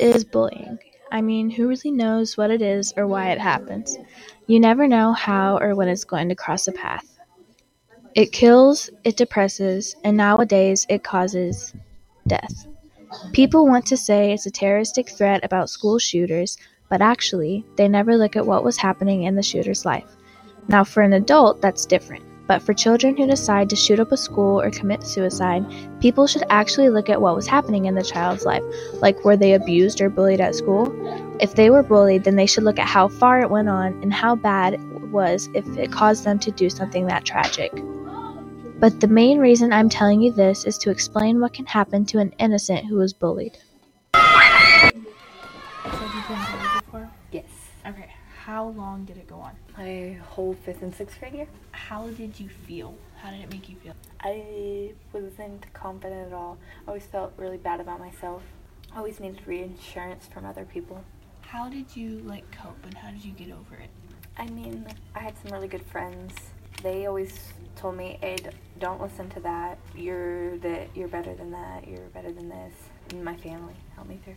Is bullying? I mean, who really knows what it is or why it happens? You never know how or when it's going to cross a path. It kills, it depresses, and nowadays it causes death. People want to say it's a terroristic threat about school shooters, but actually, they never look at what was happening in the shooter's life. Now, for an adult, that's different. But for children who decide to shoot up a school or commit suicide, people should actually look at what was happening in the child's life. Like, were they abused or bullied at school? If they were bullied, then they should look at how far it went on and how bad it was if it caused them to do something that tragic. But the main reason I'm telling you this is to explain what can happen to an innocent who was bullied. So have you been bullied before? Yes. Okay. How long did it go on? My whole fifth and sixth grade year. How did you feel? How did it make you feel? I wasn't confident at all. I always felt really bad about myself. I always needed reassurance from other people. How did you like cope and how did you get over it? I mean, I had some really good friends. They always told me, "Hey, don't listen to that. You're the you're better than that. You're better than this." And my family helped me through.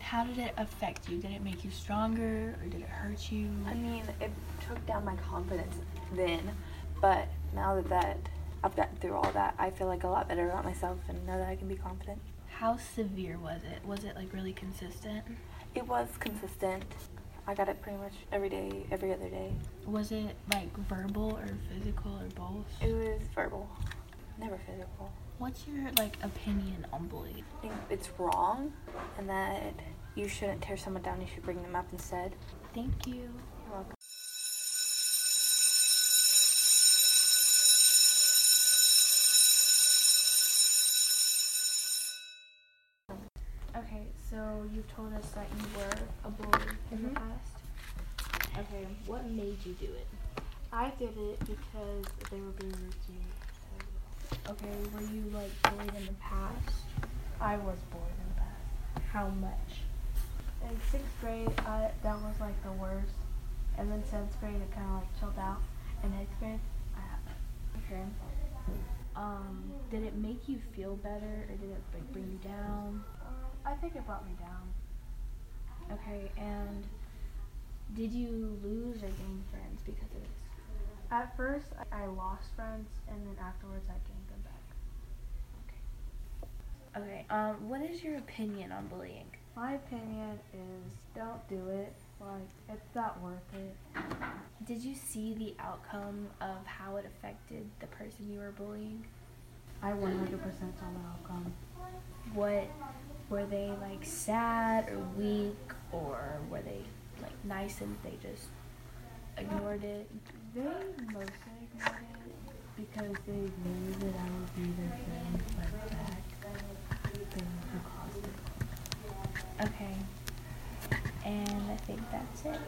How did it affect you? Did it make you stronger or did it hurt you? I mean, it took down my confidence then, but now that, that I've gotten through all that, I feel like a lot better about myself and know that I can be confident. How severe was it? Was it like really consistent? It was consistent. I got it pretty much every day, every other day. Was it like verbal or physical or both? It was verbal, never physical. What's your like opinion on bullying? I think it's wrong and that you shouldn't tear someone down, you should bring them up instead. Thank you. You're welcome. Okay, so you've told us that you were a bully in the Mhm. past. Okay, what made you do it? I did it because they were being rude to me. Okay, were you like bullied in the past? I was bullied in the past. How much? In sixth grade, I, that was like the worst. And then seventh grade, it kind of like chilled out. And eighth grade, I. Okay. Um, did it make you feel better or did it like bring you down? Um, I think it brought me down. Okay, and did you lose or gain friends because of this? At first, I lost friends, and then afterwards, I gained them back. Okay. Okay, um, what is your opinion on bullying? My opinion is don't do it. Like, it's not worth it. Did you see the outcome of how it affected the person you were bullying? I 100% saw the outcome. What were they like sad or weak or were they like nice and they just ignored it? They mostly ignored it because they knew that I would be their friend, but back they who caused. Okay. And I think that's it.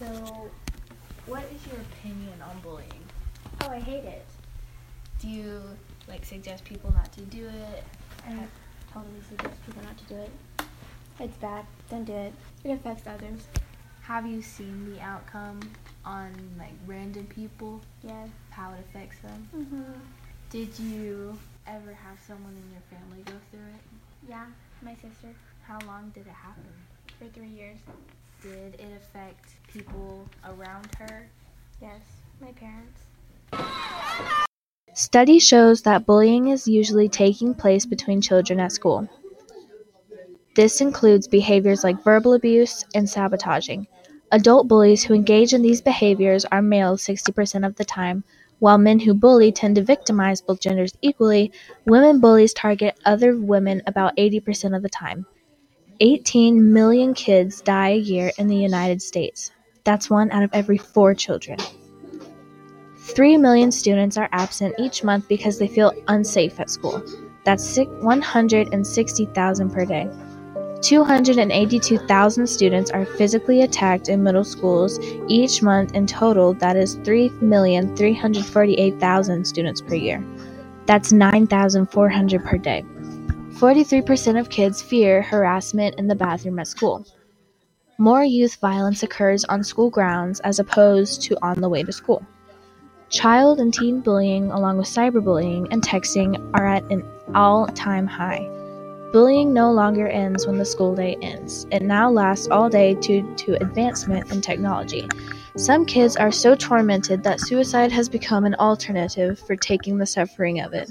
So, what is your opinion on bullying? Oh, I hate it. Do you like suggest people not to do it? I totally suggest people not to do it. It's bad. Don't do it. It affects others. Have you seen the outcome on like random people? Yeah. How it affects them? Mhm. Did you ever have someone in your family go through it? Yeah. My sister How long did it happen? for three years. Did it affect people around her? Yes. My parents. Study shows that bullying is usually taking place between children at school. This includes behaviors like verbal abuse and sabotaging. Adult bullies who engage in these behaviors are males 60% of the time, while men who bully tend to victimize both genders equally. Women bullies target other women about 80% of the time. 18 million kids die a year in the United States. That's one out of every four children. 3 million students are absent each month because they feel unsafe at school. That's 160,000 per day. 282,000 students are physically attacked in middle schools each month in total. That is 3,348,000 students per year. That's 9,400 per day. 43% of kids fear harassment in the bathroom at school. More youth violence occurs on school grounds as opposed to on the way to school. Child and teen bullying, along with cyberbullying and texting, are at an all time high. Bullying no longer ends when the school day ends. It now lasts all day due to advancement in technology. Some kids are so tormented that suicide has become an alternative for taking the suffering of it.